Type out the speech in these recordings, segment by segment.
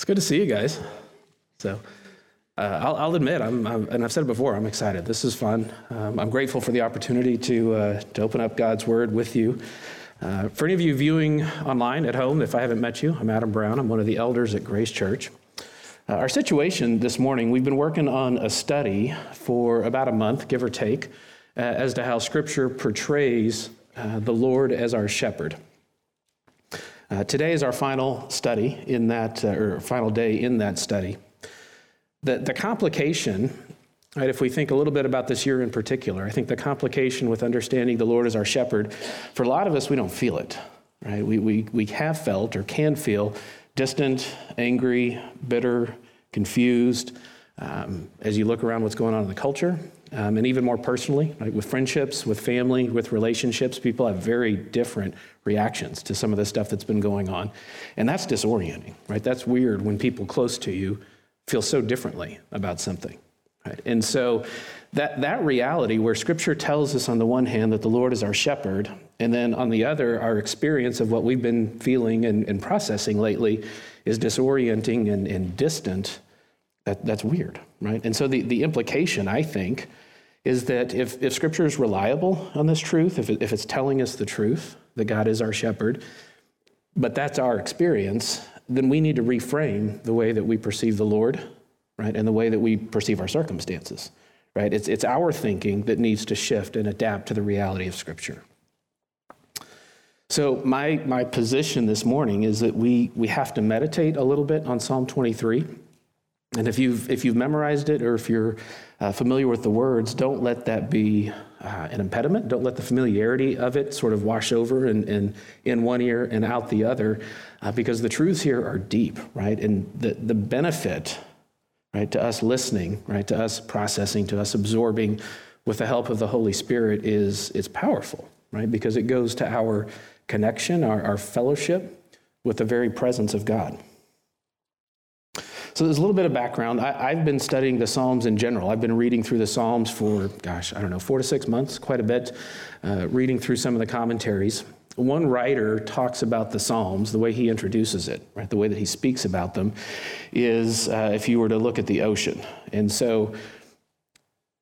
It's good to see you guys. So, uh, I'll, I'll, admit, I'm, I'm, and I've said it before, I'm excited. This is fun. Um, I'm grateful for the opportunity to, uh, to open up God's Word with you. Uh, for any of you viewing online at home, if I haven't met you, I'm Adam Brown. I'm one of the elders at Grace Church. Uh, our situation this morning, we've been working on a study for about a month, give or take, uh, as to how Scripture portrays uh, the Lord as our shepherd. Uh, today is our final study in that, uh, or final day in that study. The, the complication, right, if we think a little bit about this year in particular, I think the complication with understanding the Lord as our shepherd, for a lot of us, we don't feel it, right? We, we, we have felt or can feel distant, angry, bitter, confused. Um, as you look around what's going on in the culture, um, and even more personally, with friendships, with family, with relationships, people have very different reactions to some of the stuff that's been going on. And that's disorienting, right? That's weird when people close to you feel so differently about something. Right? And so that, that reality where scripture tells us on the one hand that the Lord is our shepherd, and then on the other, our experience of what we've been feeling and, and processing lately is disorienting and, and distant, that, that's weird, right? And so the, the implication, I think, is that if, if Scripture is reliable on this truth, if, it, if it's telling us the truth, that God is our shepherd, but that's our experience, then we need to reframe the way that we perceive the Lord, right, and the way that we perceive our circumstances, right? It's, it's our thinking that needs to shift and adapt to the reality of Scripture. So, my, my position this morning is that we, we have to meditate a little bit on Psalm 23. And if you've, if you've memorized it or if you're uh, familiar with the words, don't let that be uh, an impediment. Don't let the familiarity of it sort of wash over and, in one ear and out the other, uh, because the truths here are deep, right? And the, the benefit, right, to us listening, right, to us processing, to us absorbing with the help of the Holy Spirit is it's powerful, right? Because it goes to our connection, our, our fellowship with the very presence of God. So there's a little bit of background. I, have been studying the Psalms in general. I've been reading through the Psalms for, gosh, I don't know, four to six months, quite a bit, uh, reading through some of the commentaries. One writer talks about the Psalms, the way he introduces it, right? The way that he speaks about them is uh, if you were to look at the ocean. And so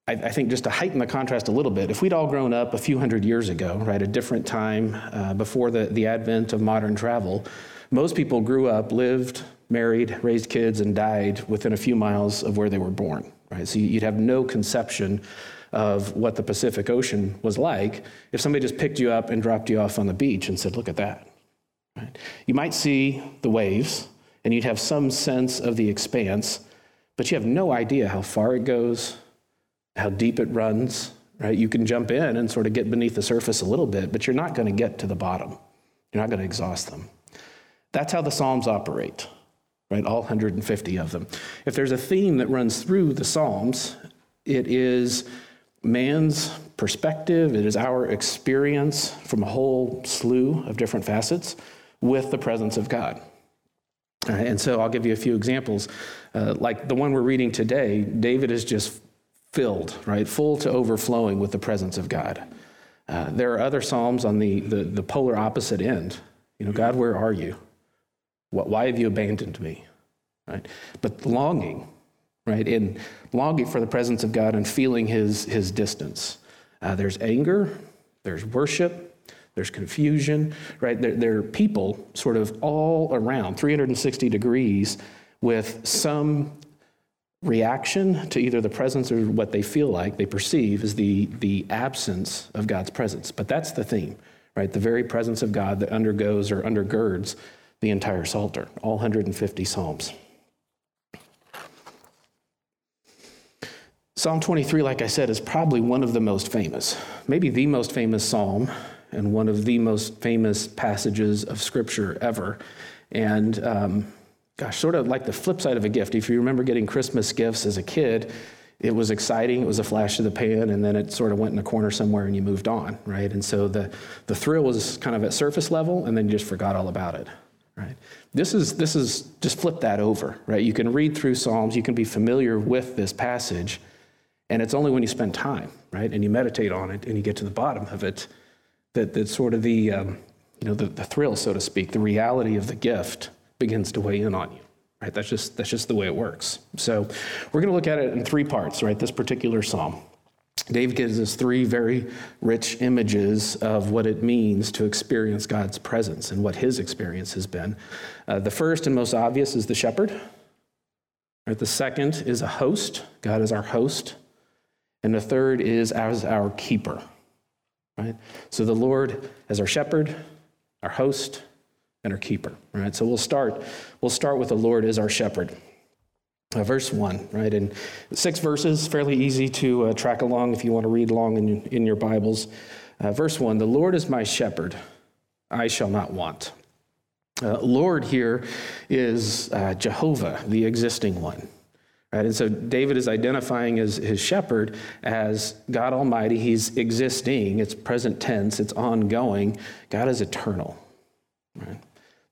I, think just to heighten the contrast a little bit, if we'd all grown up a few hundred years ago, right, a different time uh, before the, the advent of modern travel, most people grew up, lived, married, raised kids, and died within a few miles of where they were born, right? So you'd have no conception of what the Pacific Ocean was like if somebody just picked you up and dropped you off on the beach and said, Look at that. Right? You might see the waves and you'd have some sense of the expanse, but you have no idea how far it goes, how deep it runs. Right? You can jump in and sort of get beneath the surface a little bit, but you're not going to get to the bottom. You're not going to exhaust them. That's how the Psalms operate right? All 150 of them. If there's a theme that runs through the Psalms, it is man's perspective, it is our experience from a whole slew of different facets with the presence of God. Uh, and so I'll give you a few examples. Uh, like the one we're reading today, David is just filled, right? Full to overflowing with the presence of God. Uh, there are other Psalms on the, the, the polar opposite end. You know, God, where are you? Why have you abandoned me? Right? But longing, right? In longing for the presence of God and feeling his, his distance. Uh, there's anger, there's worship, there's confusion, right? There, there are people sort of all around, 360 degrees, with some reaction to either the presence or what they feel like they perceive is the, the absence of God's presence. But that's the theme, right? The very presence of God that undergoes or undergirds the entire Psalter, all 150 Psalms. Psalm 23, like I said, is probably one of the most famous, maybe the most famous psalm, and one of the most famous passages of Scripture ever. And um, gosh, sort of like the flip side of a gift. If you remember getting Christmas gifts as a kid, it was exciting, it was a flash of the pan, and then it sort of went in a corner somewhere and you moved on, right? And so the, the thrill was kind of at surface level, and then you just forgot all about it. Right? This is this is just flip that over, right? You can read through Psalms, you can be familiar with this passage, and it's only when you spend time, right, and you meditate on it and you get to the bottom of it that that sort of the um, you know the, the thrill, so to speak, the reality of the gift begins to weigh in on you. right? That's just, that's just the way it works. So we're going to look at it in three parts, right? This particular psalm. Dave gives us three very rich images of what it means to experience God's presence and what his experience has been. Uh, the first and most obvious is the shepherd. Right? The second is a host. God is our host. And the third is as our keeper. Right? So the Lord as our shepherd, our host, and our keeper. Right? So we'll start. We'll start with the Lord as our shepherd. Uh, verse 1, right? And six verses, fairly easy to uh, track along if you want to read along in, in your Bibles. Uh, verse 1 The Lord is my shepherd, I shall not want. Uh, Lord here is uh, Jehovah, the existing one. Right? And so David is identifying as his shepherd as God Almighty. He's existing, it's present tense, it's ongoing. God is eternal. Right?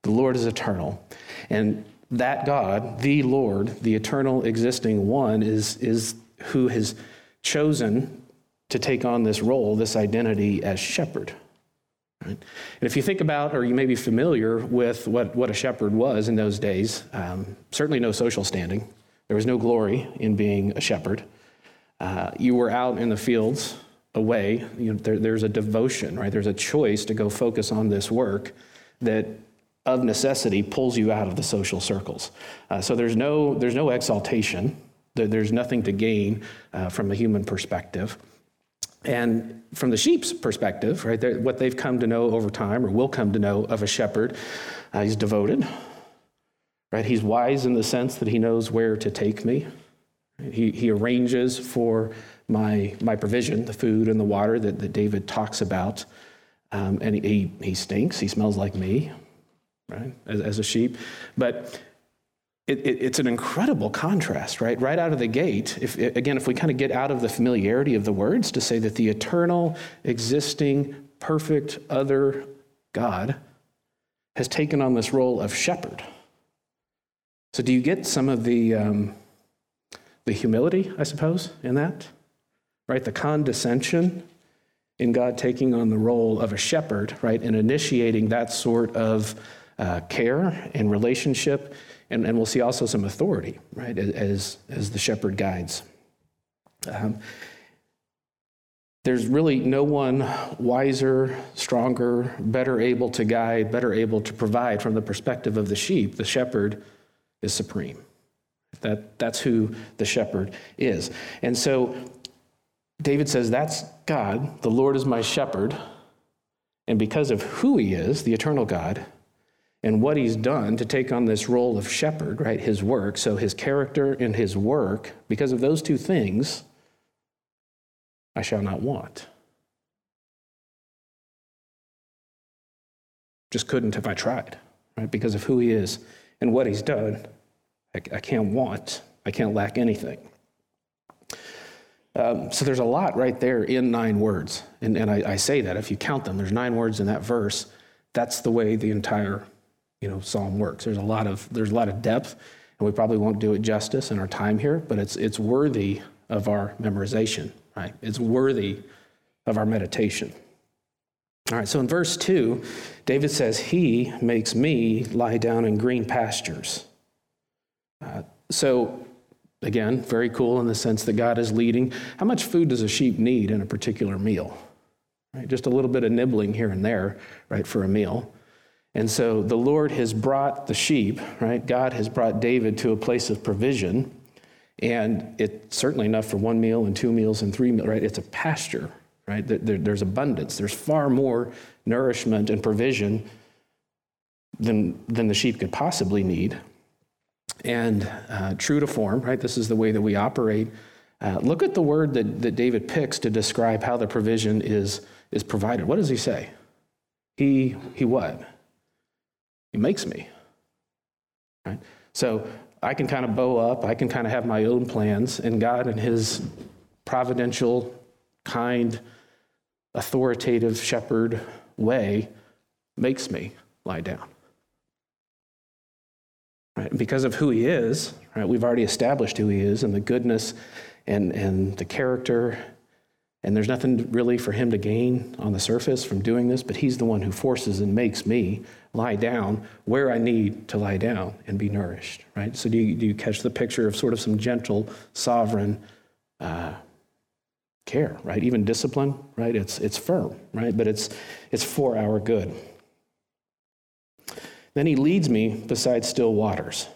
The Lord is eternal. And that God, the Lord, the eternal existing one, is, is who has chosen to take on this role, this identity as shepherd. Right? And if you think about, or you may be familiar with what, what a shepherd was in those days, um, certainly no social standing. There was no glory in being a shepherd. Uh, you were out in the fields away. You know, there, there's a devotion, right? There's a choice to go focus on this work that of necessity pulls you out of the social circles. Uh, so there's no, there's no exaltation, there's nothing to gain uh, from a human perspective. And from the sheep's perspective, right, what they've come to know over time or will come to know of a shepherd, uh, he's devoted, right? He's wise in the sense that he knows where to take me. He, he arranges for my, my provision, the food and the water that, that David talks about. Um, and he, he stinks, he smells like me, right, as, as a sheep. But it, it, it's an incredible contrast, right? Right out of the gate. If, again, if we kind of get out of the familiarity of the words to say that the eternal, existing, perfect, other God has taken on this role of shepherd. So, do you get some of the, um, the humility, I suppose, in that? Right? The condescension in God taking on the role of a shepherd, right? And initiating that sort of uh, care and relationship, and, and we'll see also some authority, right, as, as the shepherd guides. Um, there's really no one wiser, stronger, better able to guide, better able to provide from the perspective of the sheep. The shepherd is supreme. That, that's who the shepherd is. And so David says, That's God. The Lord is my shepherd. And because of who he is, the eternal God, and what he's done to take on this role of shepherd, right? His work. So his character and his work, because of those two things, I shall not want. Just couldn't if I tried, right? Because of who he is and what he's done. I, I can't want, I can't lack anything. Um, so there's a lot right there in nine words. And, and I, I say that if you count them, there's nine words in that verse. That's the way the entire you know, psalm works. There's a lot of there's a lot of depth, and we probably won't do it justice in our time here, but it's it's worthy of our memorization, right? It's worthy of our meditation. All right, so in verse 2, David says, He makes me lie down in green pastures. Uh, so, again, very cool in the sense that God is leading. How much food does a sheep need in a particular meal? Right, just a little bit of nibbling here and there, right, for a meal. And so the Lord has brought the sheep, right? God has brought David to a place of provision. And it's certainly enough for one meal and two meals and three meals, right? It's a pasture, right? There, there's abundance. There's far more nourishment and provision than, than the sheep could possibly need. And uh, true to form, right? This is the way that we operate. Uh, look at the word that, that David picks to describe how the provision is, is provided. What does he say? He, he what? He makes me. Right? So I can kind of bow up, I can kind of have my own plans, and God, in His providential, kind, authoritative shepherd way, makes me lie down. Right? Because of who He is, right, we've already established who He is and the goodness and, and the character And there's nothing really for him to gain on the surface from doing this, but he's the one who forces and makes me lie down where I need to lie down and be nourished, right? So do you, do you catch the picture of sort of some gentle, sovereign uh, care, right? Even discipline, right? It's, it's firm, right? But it's, it's for our good. Then he leads me beside still waters.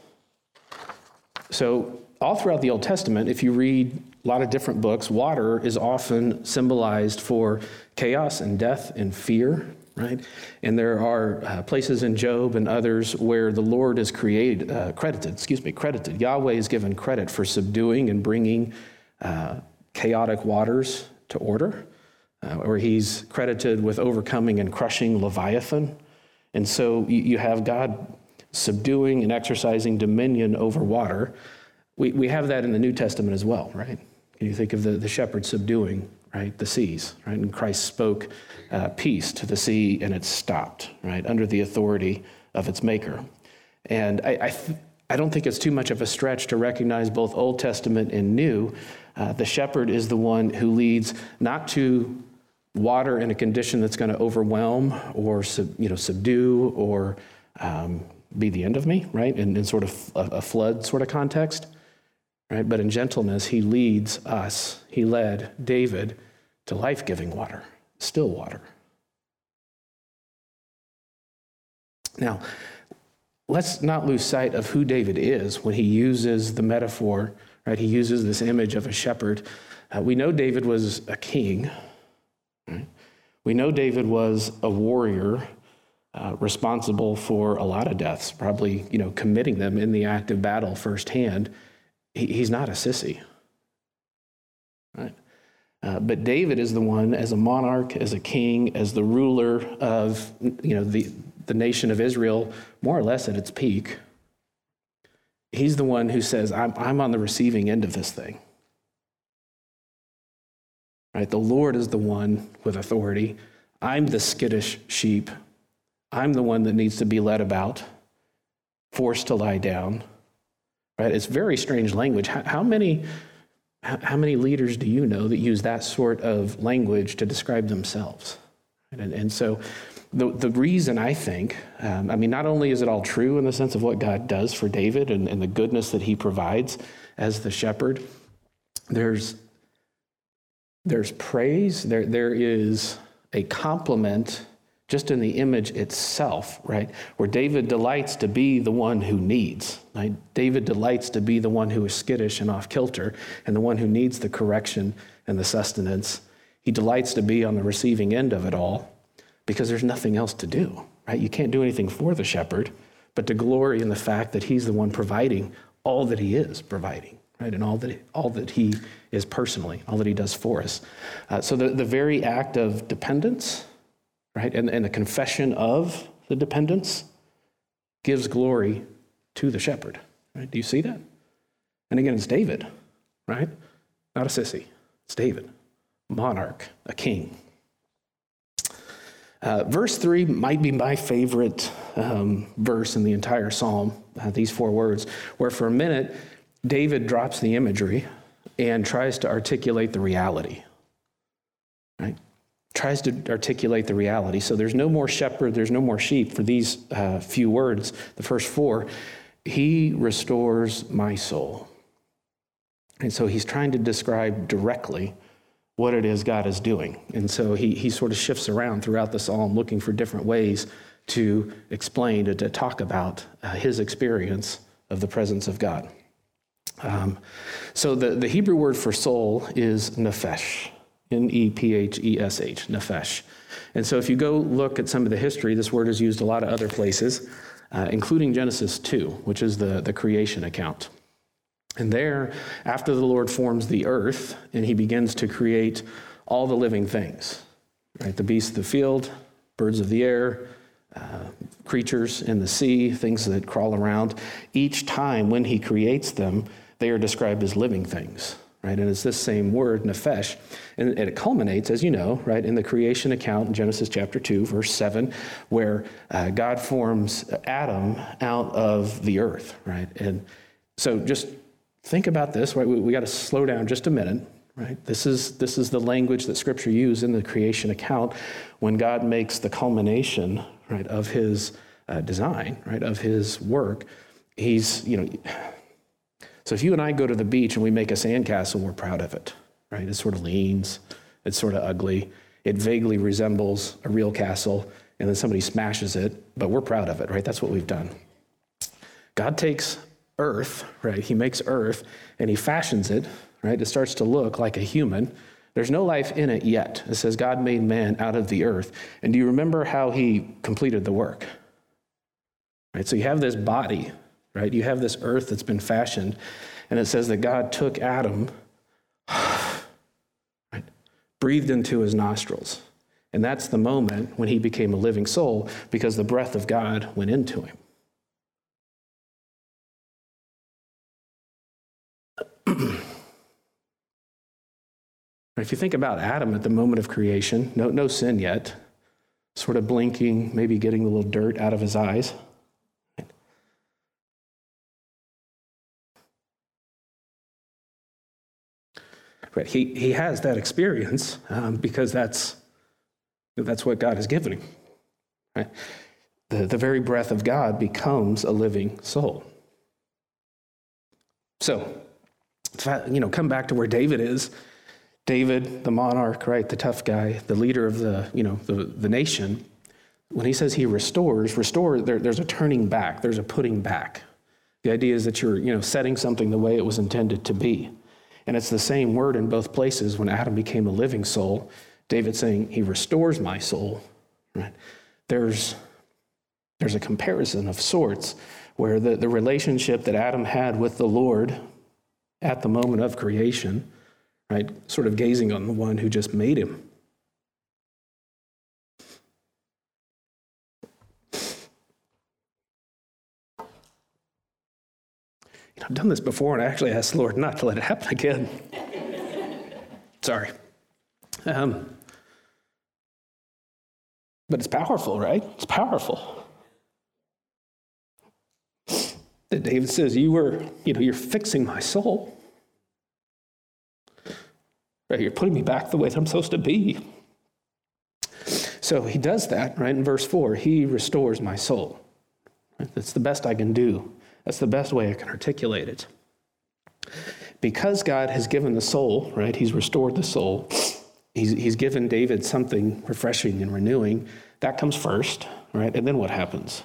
So all throughout the Old Testament, if you read a lot of different books, water is often symbolized for chaos and death and fear, right? And there are uh, places in Job and others where the Lord is created, uh, credited, excuse me, credited. Yahweh is given credit for subduing and bringing uh, chaotic waters to order, uh, where he's credited with overcoming and crushing Leviathan. And so you, you have God subduing and exercising dominion over water. We, we have that in the New Testament as well, right? You think of the, the shepherd subduing, right, the seas, right? And Christ spoke uh, peace to the sea and it stopped, right, under the authority of its maker. And I, I, th- I don't think it's too much of a stretch to recognize both Old Testament and New. Uh, the shepherd is the one who leads not to water in a condition that's going to overwhelm or sub, you know, subdue or um, be the end of me, right? In, in sort of a, a flood sort of context right? But in gentleness, he leads us. He led David to life giving water, still water. Now, let's not lose sight of who David is when he uses the metaphor, right? He uses this image of a shepherd. Uh, we know David was a king. Right? We know David was a warrior uh, responsible for a lot of deaths, probably you know committing them in the active battle firsthand he, he's not a sissy. Right? Uh, but David is the one, as a monarch, as a king, as the ruler of you know, the, the nation of Israel, more or less at its peak. He's the one who says, I'm, I'm on the receiving end of this thing. Right? The Lord is the one with authority. I'm the skittish sheep. I'm the one that needs to be led about, forced to lie down. Right? It's very strange language. How, how many how many leaders do you know that use that sort of language to describe themselves? And, and so, the, the reason I think, um, I mean, not only is it all true in the sense of what God does for David and, and the goodness that he provides as the shepherd, there's, there's praise, there, there is a compliment just in the image itself, right? Where David delights to be the one who needs. Right? David delights to be the one who is skittish and off kilter and the one who needs the correction and the sustenance. He delights to be on the receiving end of it all because there's nothing else to do, right? You can't do anything for the shepherd, but to glory in the fact that he's the one providing all that he is providing, right? And all that, all that he is personally, all that he does for us. Uh, so the, the very act of dependence, right? And, and the confession of the dependence gives glory to the shepherd. Right? Do you see that? And again, it's David, right? Not a sissy. It's David, monarch, a king. Uh, verse 3 might be my favorite um, verse in the entire psalm, uh, these four words, where for a minute, David drops the imagery and tries to articulate the reality. Right? Tries to articulate the reality. So there's no more shepherd, there's no more sheep for these uh, few words, the first four. He restores my soul. And so he's trying to describe directly what it is God is doing. And so he, he sort of shifts around throughout the psalm looking for different ways to explain, to, to talk about uh, his experience of the presence of God. Um, so the, the Hebrew word for soul is nephesh. N E P H E S H, nephesh. And so if you go look at some of the history, this word is used a lot of other places, uh, including Genesis 2, which is the, the creation account. And there, after the Lord forms the earth and he begins to create all the living things, right? The beasts of the field, birds of the air, uh, creatures in the sea, things that crawl around. Each time when he creates them, they are described as living things right? And it's this same word, nephesh. And it culminates, as you know, right, in the creation account in Genesis chapter 2, verse 7, where uh, God forms Adam out of the earth, right? And so just think about this, right? We, we got to slow down just a minute, right? This is, this is the language that Scripture uses in the creation account when God makes the culmination, right, of his uh, design, right, of his work. He's, you know, so if you and I go to the beach and we make a sandcastle, we're proud of it, right? It sort of leans, it's sort of ugly, it vaguely resembles a real castle, and then somebody smashes it, but we're proud of it, right? That's what we've done. God takes earth, right? He makes earth and he fashions it, right? It starts to look like a human. There's no life in it yet. It says God made man out of the earth. And do you remember how he completed the work? Right? So you have this body, right? You have this earth that's been fashioned, and it says that God took Adam, right, breathed into his nostrils. And that's the moment when he became a living soul because the breath of God went into him. if you think about Adam at the moment of creation, no, no sin yet, sort of blinking, maybe getting a little dirt out of his eyes. Right, he, he has that experience um, because that's, that's what God has given him. Right? The, the very breath of God becomes a living soul. So, you know, come back to where David is. David, the monarch, right, the tough guy, the leader of the, you know, the, the nation, when he says he restores, restore, there, there's a turning back, there's a putting back. The idea is that you're, you know, setting something the way it was intended to be. And it's the same word in both places. When Adam became a living soul, David saying, He restores my soul. Right? There's, there's a comparison of sorts where the, the relationship that Adam had with the Lord at the moment of creation, right, sort of gazing on the one who just made him. I've done this before, and I actually asked the Lord not to let it happen again. Sorry. Um, but it's powerful, right? It's powerful. That David says, You were, you know, you're fixing my soul. Right? You're putting me back the way that I'm supposed to be. So he does that, right? In verse 4, he restores my soul. Right? That's the best I can do that's the best way I can articulate it. Because God has given the soul, right? He's restored the soul. He's, he's given David something refreshing and renewing. That comes first, right? And then what happens?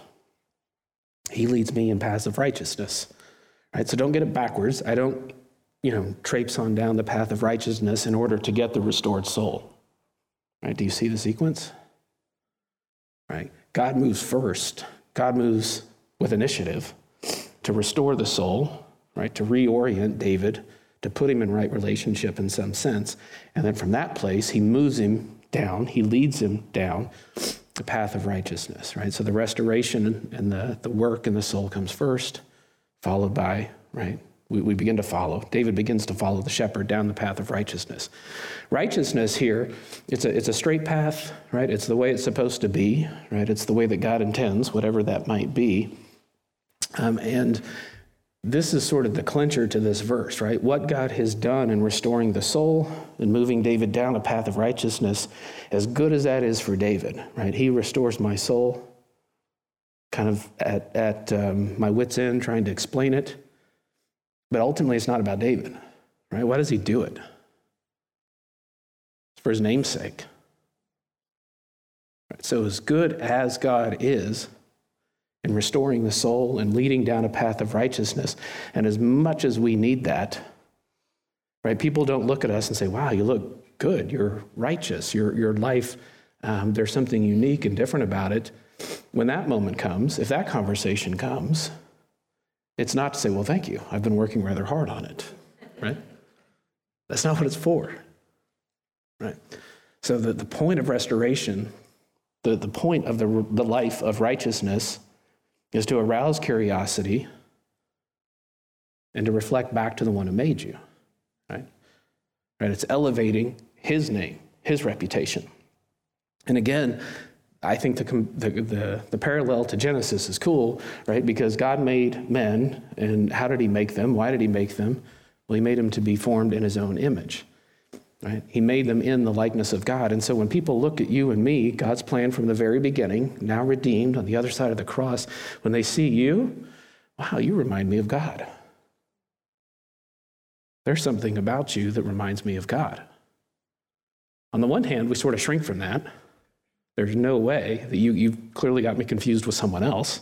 He leads me in paths of righteousness, right? So don't get it backwards. I don't, you know, traipse on down the path of righteousness in order to get the restored soul, right? Do you see the sequence? Right? God moves first. God moves with initiative to restore the soul, right? To reorient David, to put him in right relationship in some sense. And then from that place, he moves him down, he leads him down the path of righteousness, right? So the restoration and the, the work in the soul comes first, followed by, right? We, we begin to follow. David begins to follow the shepherd down the path of righteousness. Righteousness here, it's a, it's a straight path, right? It's the way it's supposed to be, right? It's the way that God intends, whatever that might be. Um, and this is sort of the clincher to this verse, right? What God has done in restoring the soul and moving David down a path of righteousness, as good as that is for David, right? He restores my soul, kind of at, at um, my wits' end trying to explain it. But ultimately, it's not about David, right? Why does he do it? It's for his name's sake. Right? So, as good as God is, and restoring the soul and leading down a path of righteousness. And as much as we need that, right, people don't look at us and say, wow, you look good, you're righteous, your, your life, um, there's something unique and different about it. When that moment comes, if that conversation comes, it's not to say, well, thank you, I've been working rather hard on it, right? That's not what it's for, right? So the, the point of restoration, the, the point of the, the life of righteousness is to arouse curiosity and to reflect back to the one who made you. Right? Right? It's elevating his name, his reputation. And again, I think the, the, the, the, parallel to Genesis is cool, right? Because God made men, and how did he make them? Why did he make them? Well, he made them to be formed in his own image. Right? He made them in the likeness of God. And so when people look at you and me, God's plan from the very beginning, now redeemed on the other side of the cross, when they see you, wow, you remind me of God. There's something about you that reminds me of God. On the one hand, we sort of shrink from that. There's no way that you, you've clearly got me confused with someone else.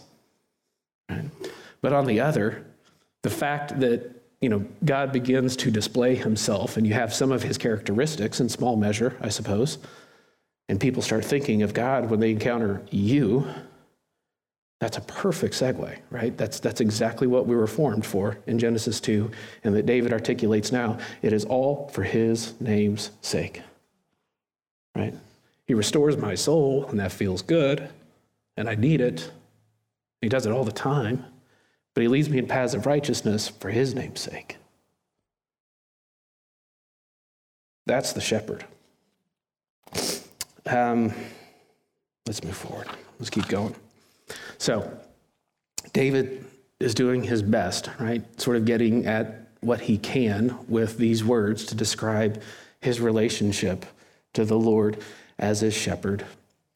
Right? But on the other, the fact that you know, God begins to display himself, and you have some of his characteristics in small measure, I suppose, and people start thinking of God when they encounter you, that's a perfect segue, right? That's, that's exactly what we were formed for in Genesis 2, and that David articulates now. It is all for his name's sake, right? He restores my soul, and that feels good, and I need it. He does it all the time but he leads me in paths of righteousness for his name's sake. That's the shepherd. Um, let's move forward. Let's keep going. So, David is doing his best, right? Sort of getting at what he can with these words to describe his relationship to the Lord as his shepherd.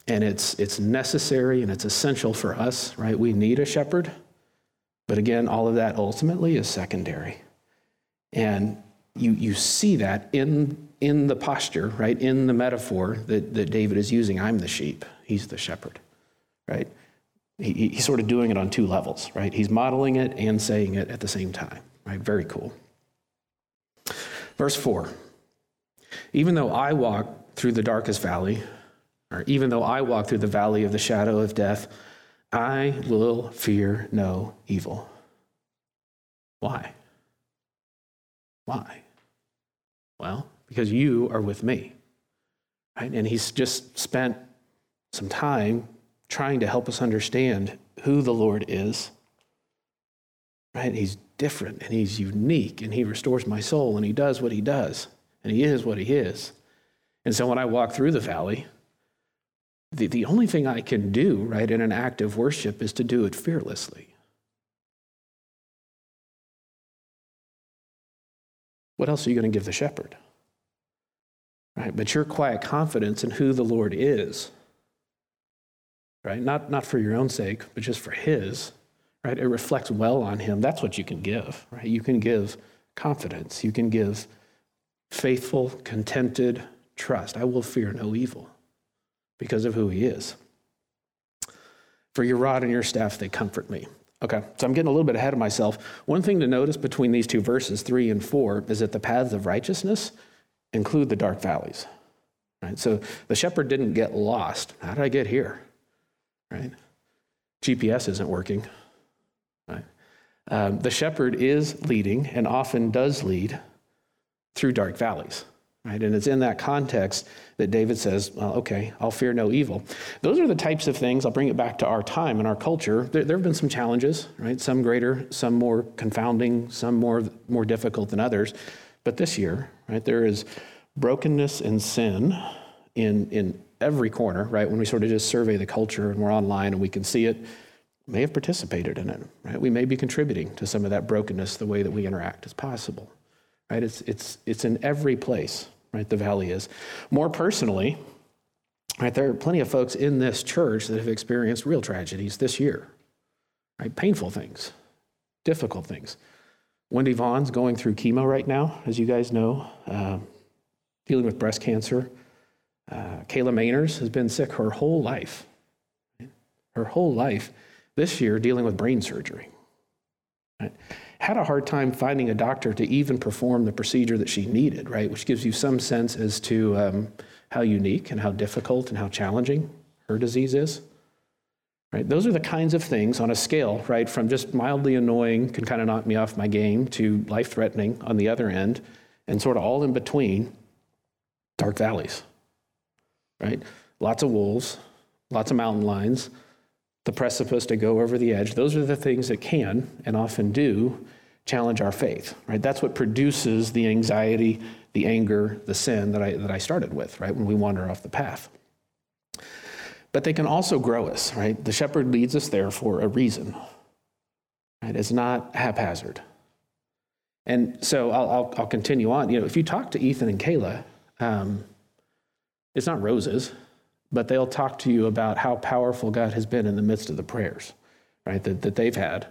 And it's, it's necessary and it's essential for us, right? We need a shepherd. But again, all of that ultimately is secondary. And you, you see that in, in the posture, right? In the metaphor that, that David is using. I'm the sheep, he's the shepherd, right? He, he's sort of doing it on two levels, right? He's modeling it and saying it at the same time, right? Very cool. Verse 4 Even though I walk through the darkest valley, or even though I walk through the valley of the shadow of death, I will fear no evil. Why? Why? Well, because you are with me. Right? And he's just spent some time trying to help us understand who the Lord is. Right? He's different and he's unique and he restores my soul and he does what he does and he is what he is. And so when I walk through the valley, the, the only thing I can do, right, in an act of worship is to do it fearlessly. What else are you going to give the shepherd? Right? But your quiet confidence in who the Lord is, right? Not, not for your own sake, but just for his, right? It reflects well on him. That's what you can give, right? You can give confidence. You can give faithful, contented trust. I will fear no evil because of who he is. For your rod and your staff, they comfort me. Okay, so I'm getting a little bit ahead of myself. One thing to notice between these two verses, three and four, is that the paths of righteousness include the dark valleys. Right? So the shepherd didn't get lost. How did I get here? Right? GPS isn't working. Right? Um, the shepherd is leading and often does lead through dark valleys. Right? And it's in that context that David says, well, okay, I'll fear no evil. Those are the types of things, I'll bring it back to our time and our culture. There, there, have been some challenges, right? Some greater, some more confounding, some more, more difficult than others. But this year, right, there is brokenness and sin in, in every corner, right? When we sort of just survey the culture and we're online and we can see it, may have participated in it, right? We may be contributing to some of that brokenness the way that we interact as possible, right? It's, it's, it's in every place right? The valley is. More personally, right, there are plenty of folks in this church that have experienced real tragedies this year, right? Painful things, difficult things. Wendy Vaughn's going through chemo right now, as you guys know, uh, dealing with breast cancer. Uh, Kayla Mainers has been sick her whole life, her whole life. This year, dealing with brain surgery. Right? Had a hard time finding a doctor to even perform the procedure that she needed, right? Which gives you some sense as to um, how unique and how difficult and how challenging her disease is. Right? Those are the kinds of things on a scale, right, from just mildly annoying, can kind of knock me off my game, to life threatening on the other end, and sort of all in between, dark valleys. Right? Lots of wolves, lots of mountain lions, the precipice to go over the edge. Those are the things that can and often do challenge our faith, right? That's what produces the anxiety, the anger, the sin that I, that I started with, right? When we wander off the path. But they can also grow us, right? The shepherd leads us there for a reason, right? It's not haphazard. And so I'll, I'll, I'll continue on. You know, if you talk to Ethan and Kayla um, it's not roses, but they'll talk to you about how powerful God has been in the midst of the prayers, right, that, that they've had,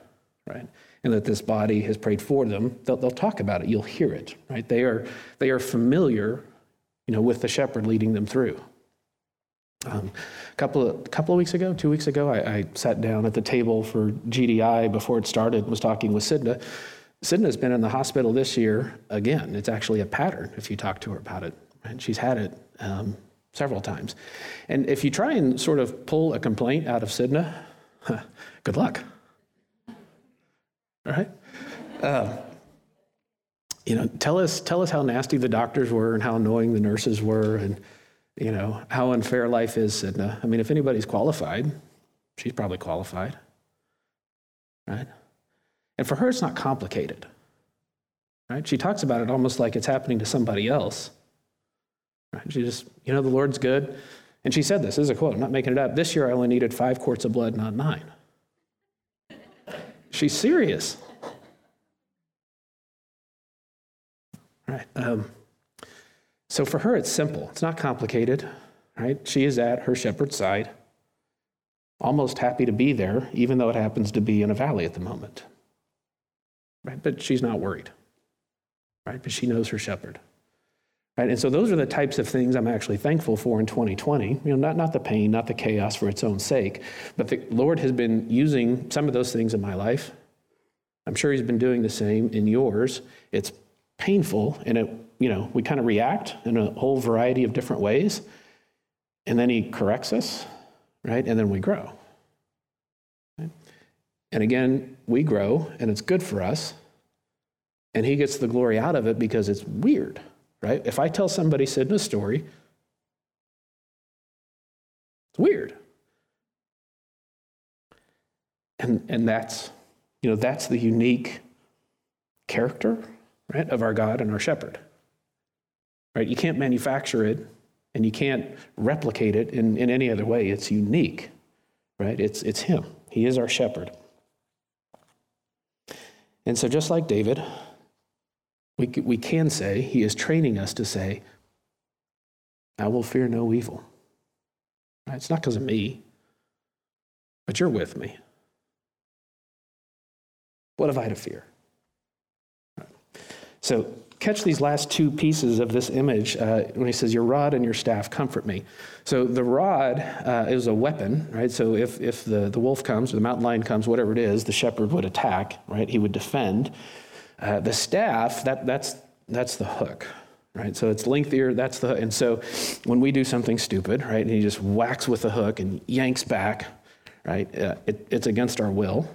right? And that this body has prayed for them. They'll, they'll talk about it. You'll hear it, right? They are, they are familiar, you know, with the shepherd leading them through. Um, a couple of, couple of weeks ago, two weeks ago, I, I, sat down at the table for GDI before it started, and was talking with Sidna. Sidna's been in the hospital this year again. It's actually a pattern if you talk to her about it. Right? She's had it um, several times. And if you try and sort of pull a complaint out of Sidna, huh, good luck. All right? Uh, you know, tell us, tell us how nasty the doctors were and how annoying the nurses were and, you know, how unfair life is, Sidna. I mean, if anybody's qualified, she's probably qualified. Right? And for her, it's not complicated. Right? She talks about it almost like it's happening to somebody else. Right? She just, you know, the Lord's good. And she said this, this is a quote, I'm not making it up. This year I only needed five quarts of blood, not nine. She's serious. Right. Um, so for her, it's simple. It's not complicated. Right? She is at her shepherd's side, almost happy to be there, even though it happens to be in a valley at the moment. Right? But she's not worried. Right? But she knows her shepherd. Right? And so those are the types of things I'm actually thankful for in 2020. You know, not, not the pain, not the chaos for its own sake, but the Lord has been using some of those things in my life. I'm sure He's been doing the same in yours. It's painful, and it, you know, we kind of react in a whole variety of different ways, and then He corrects us, right? And then we grow. Right? And again, we grow, and it's good for us, and He gets the glory out of it because it's weird right? If I tell somebody Sidna's story, it's weird. And, and that's, you know, that's the unique character, right, of our God and our shepherd. Right? You can't manufacture it and you can't replicate it in, in any other way. It's unique, right? It's, it's him. He is our shepherd. And so, just like David, we, we can say, He is training us to say, I will fear no evil. It's not because of me, but you're with me. What have I to fear? So, catch these last two pieces of this image uh, when he says, Your rod and your staff comfort me. So, the rod uh, is a weapon, right? So, if, if the, the wolf comes or the mountain lion comes, whatever it is, the shepherd would attack, right? He would defend. Uh, the staff, that, that's, that's the hook, right? So it's lengthier, that's the And so when we do something stupid, right, and he just whacks with the hook and yanks back, right, uh, it, it's against our will,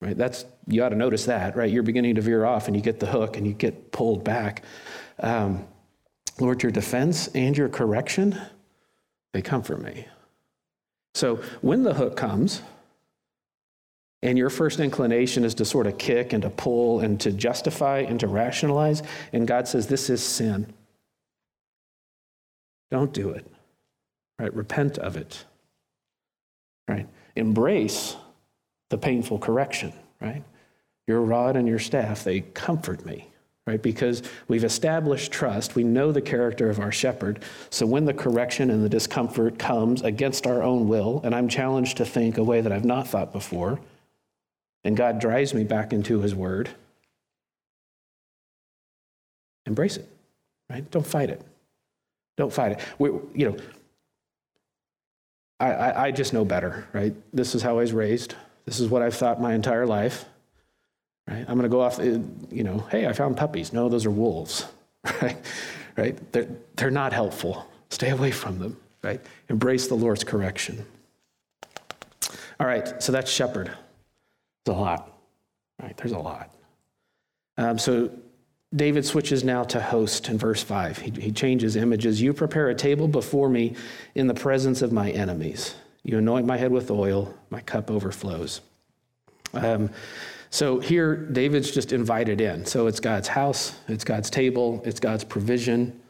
right? That's, you ought to notice that, right? You're beginning to veer off and you get the hook and you get pulled back. Um, Lord, your defense and your correction, they comfort me. So when the hook comes, and your first inclination is to sort of kick and to pull and to justify and to rationalize. And God says, This is sin. Don't do it. Right? Repent of it. Right? Embrace the painful correction. Right? Your rod and your staff, they comfort me. Right? Because we've established trust. We know the character of our shepherd. So when the correction and the discomfort comes against our own will, and I'm challenged to think a way that I've not thought before, and God drives me back into his word, embrace it, right? Don't fight it. Don't fight it. We, you know, I, I, I just know better, right? This is how I was raised. This is what I've thought my entire life, right? I'm going to go off, uh, you know, hey, I found puppies. No, those are wolves, right? Right? They're, they're not helpful. Stay away from them, right? Embrace the Lord's correction. All right, so that's shepherd. There's a lot, right? There's a lot. Um, so David switches now to host in verse 5. He, he changes images. You prepare a table before me in the presence of my enemies. You anoint my head with oil, my cup overflows. Um, so here, David's just invited in. So it's God's house, it's God's table, it's God's provision.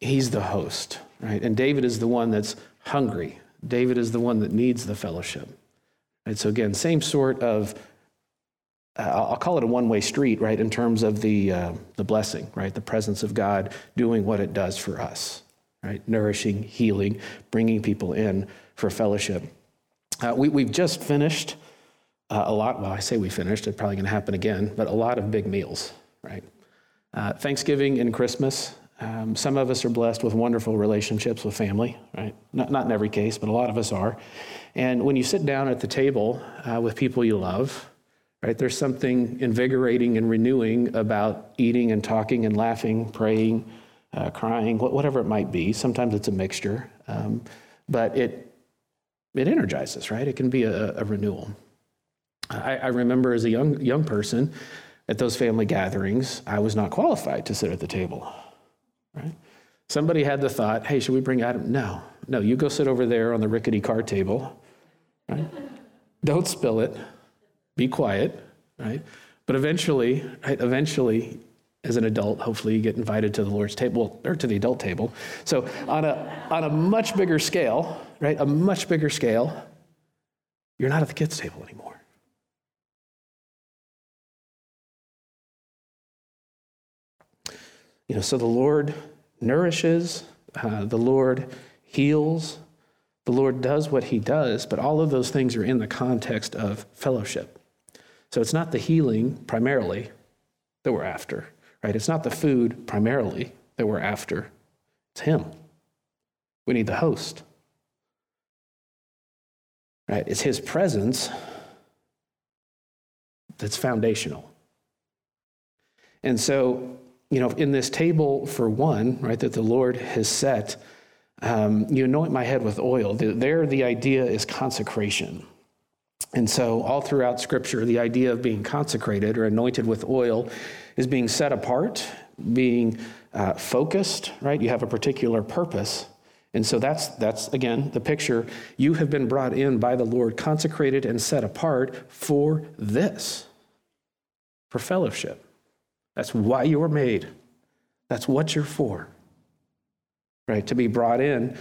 He's the host, right? And David is the one that's hungry. David is the one that needs the fellowship. And so, again, same sort of uh, I'll call it a one-way street, right, in terms of the uh, the blessing, right, the presence of God doing what it does for us, right, nourishing, healing, bringing people in for fellowship. Uh, we, we've just finished uh, a lot. Well, I say we finished. It's probably going to happen again, but a lot of big meals, right? Uh, Thanksgiving and Christmas. Um, some of us are blessed with wonderful relationships with family, right? Not, not in every case, but a lot of us are. And when you sit down at the table uh, with people you love, right, there's something invigorating and renewing about eating and talking and laughing, praying, uh, crying, whatever it might be. Sometimes it's a mixture, um, but it, it energizes, right? It can be a, a renewal. I, I remember as a young, young person at those family gatherings, I was not qualified to sit at the table, right? Somebody had the thought, hey, should we bring Adam? No, no, you go sit over there on the rickety card table, right? Don't spill it. Be quiet, right? But eventually, right, eventually, as an adult, hopefully you get invited to the Lord's table or to the adult table. So on a on a much bigger scale, right? A much bigger scale, you're not at the kids' table anymore. You know, so the Lord nourishes, uh, the Lord heals, the Lord does what he does, but all of those things are in the context of fellowship. So it's not the healing primarily that we're after, right? It's not the food primarily that we're after, it's him. We need the host, right? It's his presence that's foundational. And so you know, in this table for one, right, that the Lord has set, um, you anoint my head with oil. There, the idea is consecration. And so, all throughout Scripture, the idea of being consecrated or anointed with oil is being set apart, being uh, focused, right? You have a particular purpose. And so that's that's again the picture. You have been brought in by the Lord, consecrated and set apart for this, for fellowship. That's why you were made. That's what you're for, right? To be brought in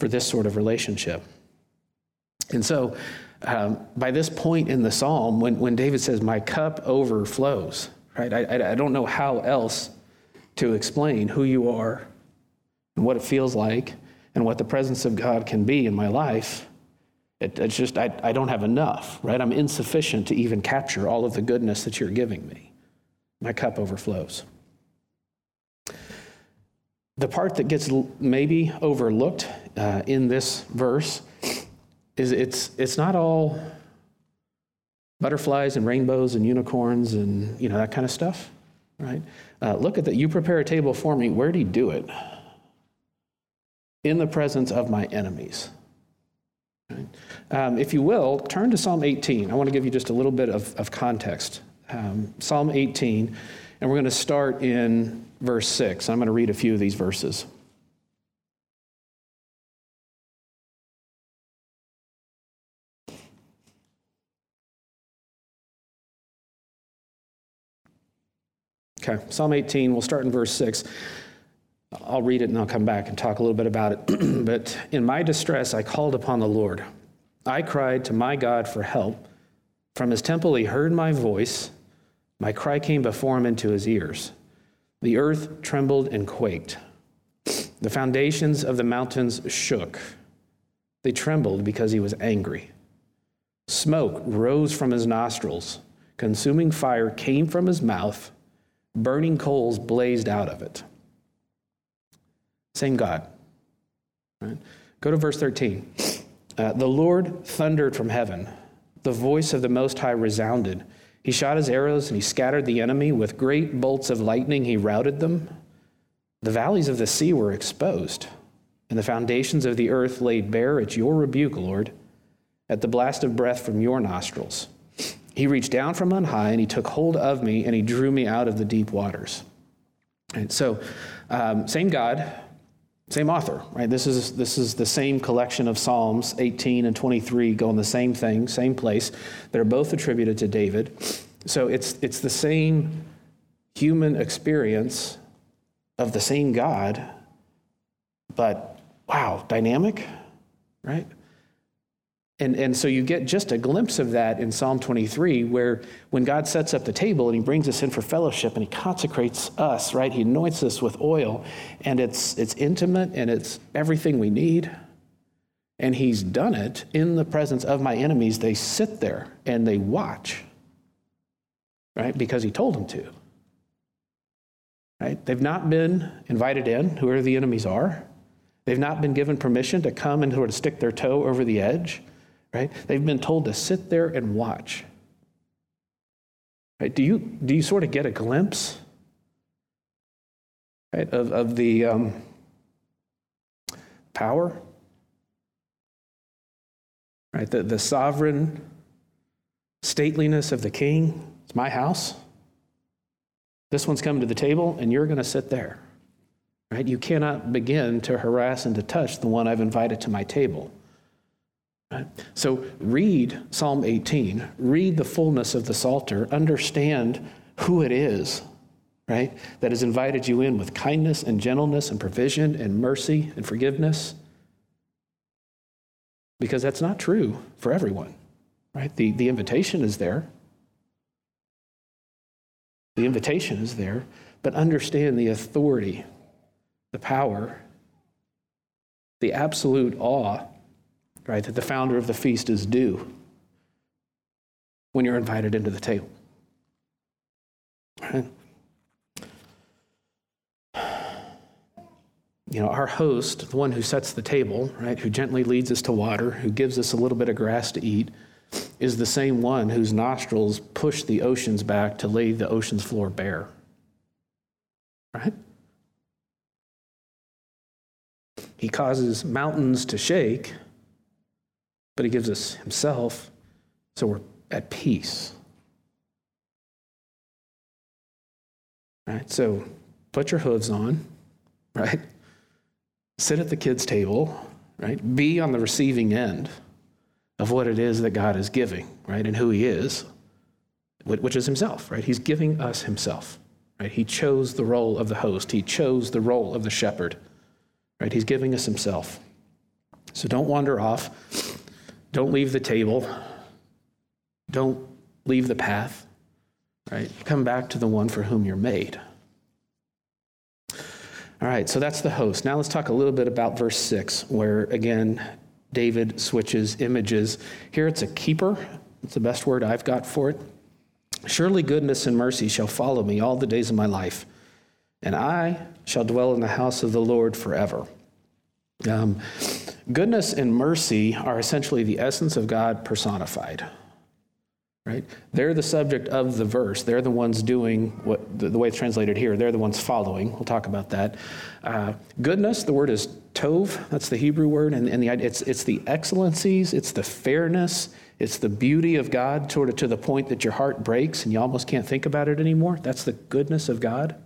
for this sort of relationship. And so, um, by this point in the psalm, when, when David says, My cup overflows, right? I, I, don't know how else to explain who you are and what it feels like and what the presence of God can be in my life. It, it's just, I, I don't have enough, right? I'm insufficient to even capture all of the goodness that you're giving me my cup overflows. The part that gets maybe overlooked uh, in this verse is it's, it's not all butterflies and rainbows and unicorns and you know that kind of stuff, right? Uh, look at that. You prepare a table for me. Where do you do it? In the presence of my enemies. Um, if you will, turn to Psalm 18. I want to give you just a little bit of, of context um, Psalm 18, and we're going to start in verse 6. I'm going to read a few of these verses. Okay, Psalm 18, we'll start in verse 6. I'll read it and I'll come back and talk a little bit about it. but in my distress, I called upon the Lord. I cried to my God for help. From his temple, he heard my voice. My cry came before him into his ears. The earth trembled and quaked. The foundations of the mountains shook. They trembled because he was angry. Smoke rose from his nostrils. Consuming fire came from his mouth. Burning coals blazed out of it. Same God. Right? Go to verse 13. Uh, the Lord thundered from heaven. The voice of the Most High resounded. He shot his arrows and he scattered the enemy. With great bolts of lightning, he routed them. The valleys of the sea were exposed, and the foundations of the earth laid bare at your rebuke, Lord, at the blast of breath from your nostrils. He reached down from on high and he took hold of me and he drew me out of the deep waters. And so, um, same God, same author, right? This is, this is the same collection of Psalms 18 and 23 going the same thing, same place. They're both attributed to David. So it's, it's the same human experience of the same God, but wow, dynamic, right? And, and so you get just a glimpse of that in Psalm 23, where when God sets up the table and he brings us in for fellowship and he consecrates us, right? He anoints us with oil, and it's, it's intimate and it's everything we need. And he's done it in the presence of my enemies. They sit there and they watch, right? Because he told them to. Right? They've not been invited in, whoever the enemies are. They've not been given permission to come and sort of stick their toe over the edge right? They've been told to sit there and watch. Right? Do, you, do you sort of get a glimpse right, of, of the um, power? Right? The, the sovereign stateliness of the king. It's my house. This one's coming to the table, and you're going to sit there. Right? You cannot begin to harass and to touch the one I've invited to my table. So read Psalm 18, read the fullness of the Psalter, understand who it is, right, that has invited you in with kindness and gentleness and provision and mercy and forgiveness. Because that's not true for everyone, right? The, the invitation is there. The invitation is there, but understand the authority, the power, the absolute awe right, that the founder of the feast is due when you're invited into the table. Right? You know, our host, the one who sets the table, right, who gently leads us to water, who gives us a little bit of grass to eat, is the same one whose nostrils push the oceans back to lay the ocean's floor bare. Right? He causes mountains to shake but he gives us himself so we're at peace. Right? So put your hooves on, right? Sit at the kids' table, right? Be on the receiving end of what it is that God is giving, right? And who he is, which is himself, right? He's giving us himself, right? He chose the role of the host, he chose the role of the shepherd, right? He's giving us himself. So don't wander off. Don't leave the table. Don't leave the path, right? Come back to the one for whom you're made. All right, so that's the host. Now let's talk a little bit about verse 6, where again, David switches images. Here it's a keeper. It's the best word I've got for it. Surely goodness and mercy shall follow me all the days of my life, and I shall dwell in the house of the Lord forever. Um, Goodness and mercy are essentially the essence of God personified. Right? They're the subject of the verse. They're the ones doing what the, the way it's translated here. They're the ones following. We'll talk about that. Uh, goodness, the word is tov. That's the Hebrew word, and, and the it's it's the excellencies, it's the fairness, it's the beauty of God, sort of to the point that your heart breaks and you almost can't think about it anymore. That's the goodness of God.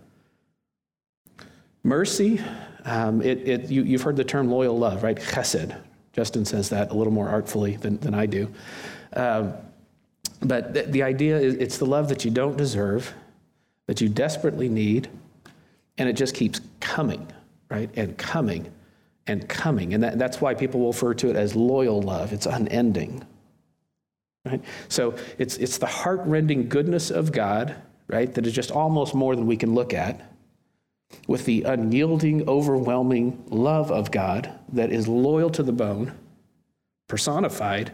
Mercy, um, it, it, you, have heard the term loyal love, right? Chesed. Justin says that a little more artfully than, than I do. Um, but the, the idea is it's the love that you don't deserve, that you desperately need, and it just keeps coming, right? And coming and coming. And that, that's why people will refer to it as loyal love. It's unending. Right? So it's, it's the heart-rending goodness of God, right, that is just almost more than we can look at with the unyielding, overwhelming love of God that is loyal to the bone, personified.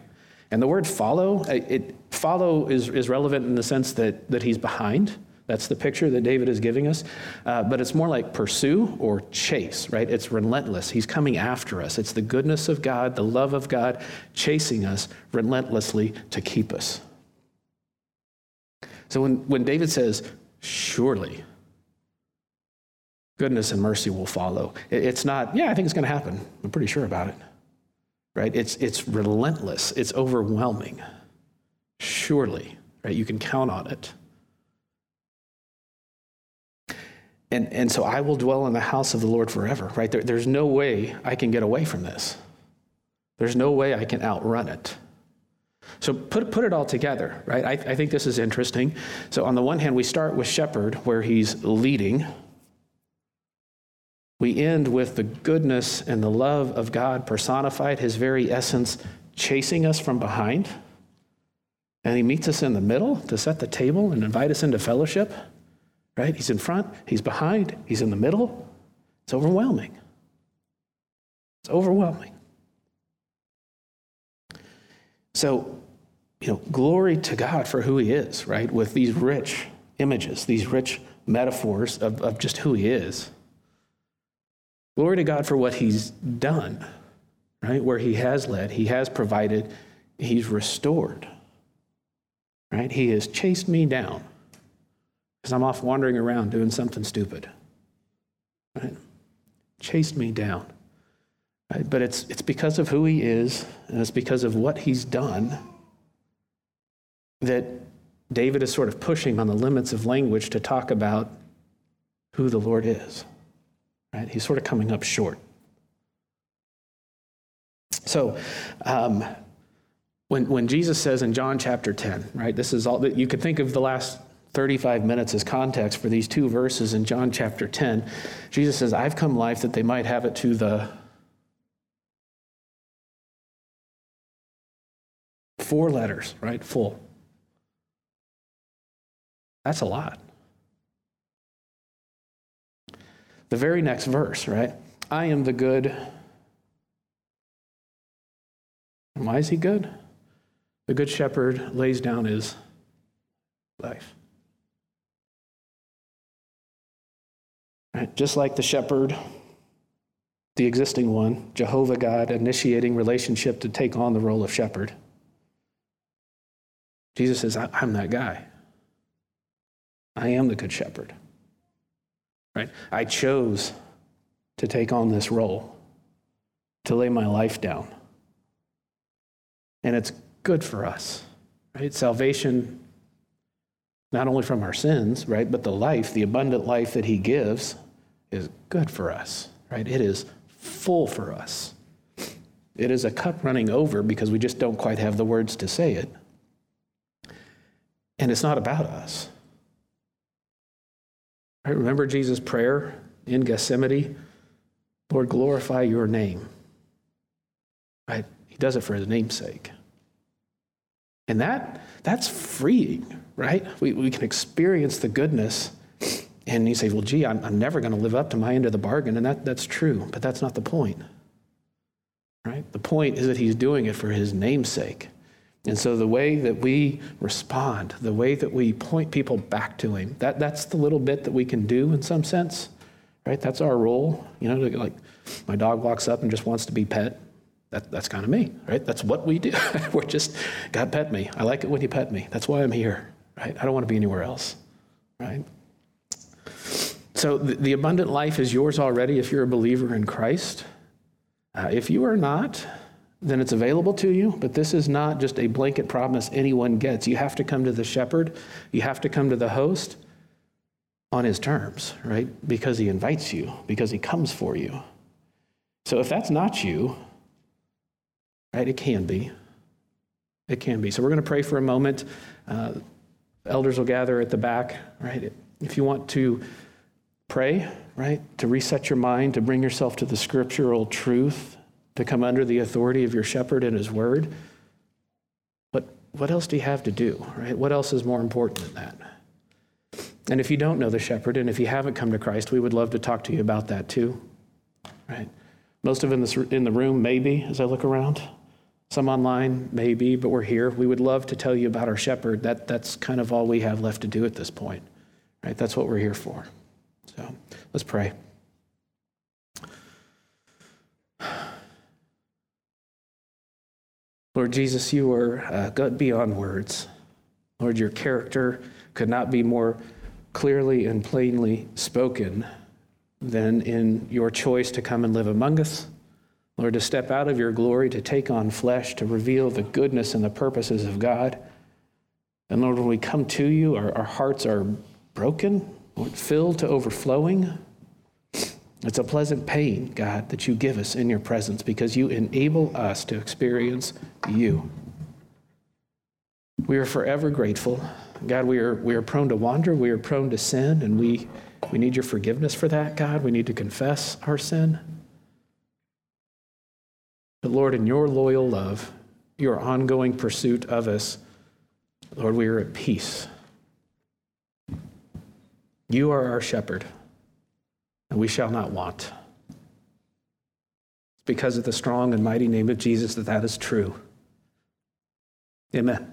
And the word follow, it, follow is, is relevant in the sense that, that he's behind. That's the picture that David is giving us. Uh, but it's more like pursue or chase, right? It's relentless. He's coming after us. It's the goodness of God, the love of God, chasing us relentlessly to keep us. So when, when David says, surely, goodness and mercy will follow. It's not, yeah, I think it's going to happen. I'm pretty sure about it. Right? It's, it's relentless, it's overwhelming. Surely, right? You can count on it. And, and so I will dwell in the house of the Lord forever, right? There, there's no way I can get away from this. There's no way I can outrun it. So put, put it all together, right? I, I think this is interesting. So on the one hand, we start with Shepherd, where he's leading, we end with the goodness and the love of God personified, his very essence chasing us from behind, and he meets us in the middle to set the table and invite us into fellowship, right? He's in front, he's behind, he's in the middle. It's overwhelming. It's overwhelming. So, you know, glory to God for who he is, right? With these rich images, these rich metaphors of, of just who he is. Glory to God for what he's done, right? Where he has led, he has provided, he's restored, right? He has chased me down because I'm off wandering around doing something stupid, right? Chased me down. Right? But it's, it's because of who he is, and it's because of what he's done that David is sort of pushing on the limits of language to talk about who the Lord is. Right? He's sort of coming up short. So, um, when, when Jesus says in John chapter 10, right, this is all that you could think of the last 35 minutes as context for these two verses in John chapter 10. Jesus says, I've come life that they might have it to the four letters, right? Full. That's a lot. The very next verse, right? I am the good. why is he good? The good shepherd lays down his life. Right? Just like the shepherd, the existing one, Jehovah God, initiating relationship to take on the role of shepherd. Jesus says, I'm that guy. I am the good shepherd. Right? I chose to take on this role, to lay my life down. And it's good for us. Right? Salvation not only from our sins, right, but the life, the abundant life that he gives is good for us, right? It is full for us. It is a cup running over because we just don't quite have the words to say it. And it's not about us. Right? Remember Jesus' prayer in Gethsemane? Lord, glorify your name. Right? He does it for his namesake. And that, that's freeing, right? We, we can experience the goodness. And you say, well, gee, I'm, I'm never going to live up to my end of the bargain. And that, that's true, but that's not the point. Right? The point is that he's doing it for his namesake. And so the way that we respond, the way that we point people back to him, that, that's the little bit that we can do in some sense, right? That's our role. You know, like my dog walks up and just wants to be pet. That, that's kind of me, right? That's what we do. We're just, God pet me. I like it when you pet me. That's why I'm here, right? I don't want to be anywhere else, right? So the, the abundant life is yours already if you're a believer in Christ. Uh, if you are not, then it's available to you. But this is not just a blanket promise anyone gets. You have to come to the shepherd, you have to come to the host on his terms, right? Because he invites you, because he comes for you. So if that's not you, right, it can be. It can be. So we're going to pray for a moment. Uh, elders will gather at the back, right? If you want to pray, right, to reset your mind, to bring yourself to the scriptural truth to come under the authority of your shepherd and his word. But what else do you have to do, right? What else is more important than that? And if you don't know the shepherd and if you haven't come to Christ, we would love to talk to you about that too, right? Most of in, this, in the room, maybe, as I look around. Some online, maybe, but we're here. We would love to tell you about our shepherd. That, that's kind of all we have left to do at this point, right? That's what we're here for. So let's pray. Lord Jesus, you are uh, beyond words. Lord, your character could not be more clearly and plainly spoken than in your choice to come and live among us. Lord, to step out of your glory, to take on flesh, to reveal the goodness and the purposes of God. And Lord, when we come to you, our, our hearts are broken, filled to overflowing. It's a pleasant pain, God, that you give us in your presence because you enable us to experience you. We are forever grateful. God, we are, we are prone to wander, we are prone to sin, and we, we need your forgiveness for that, God. We need to confess our sin. But Lord, in your loyal love, your ongoing pursuit of us, Lord, we are at peace. You are our shepherd, and we shall not want. It's because of the strong and mighty name of Jesus that that is true. Amen.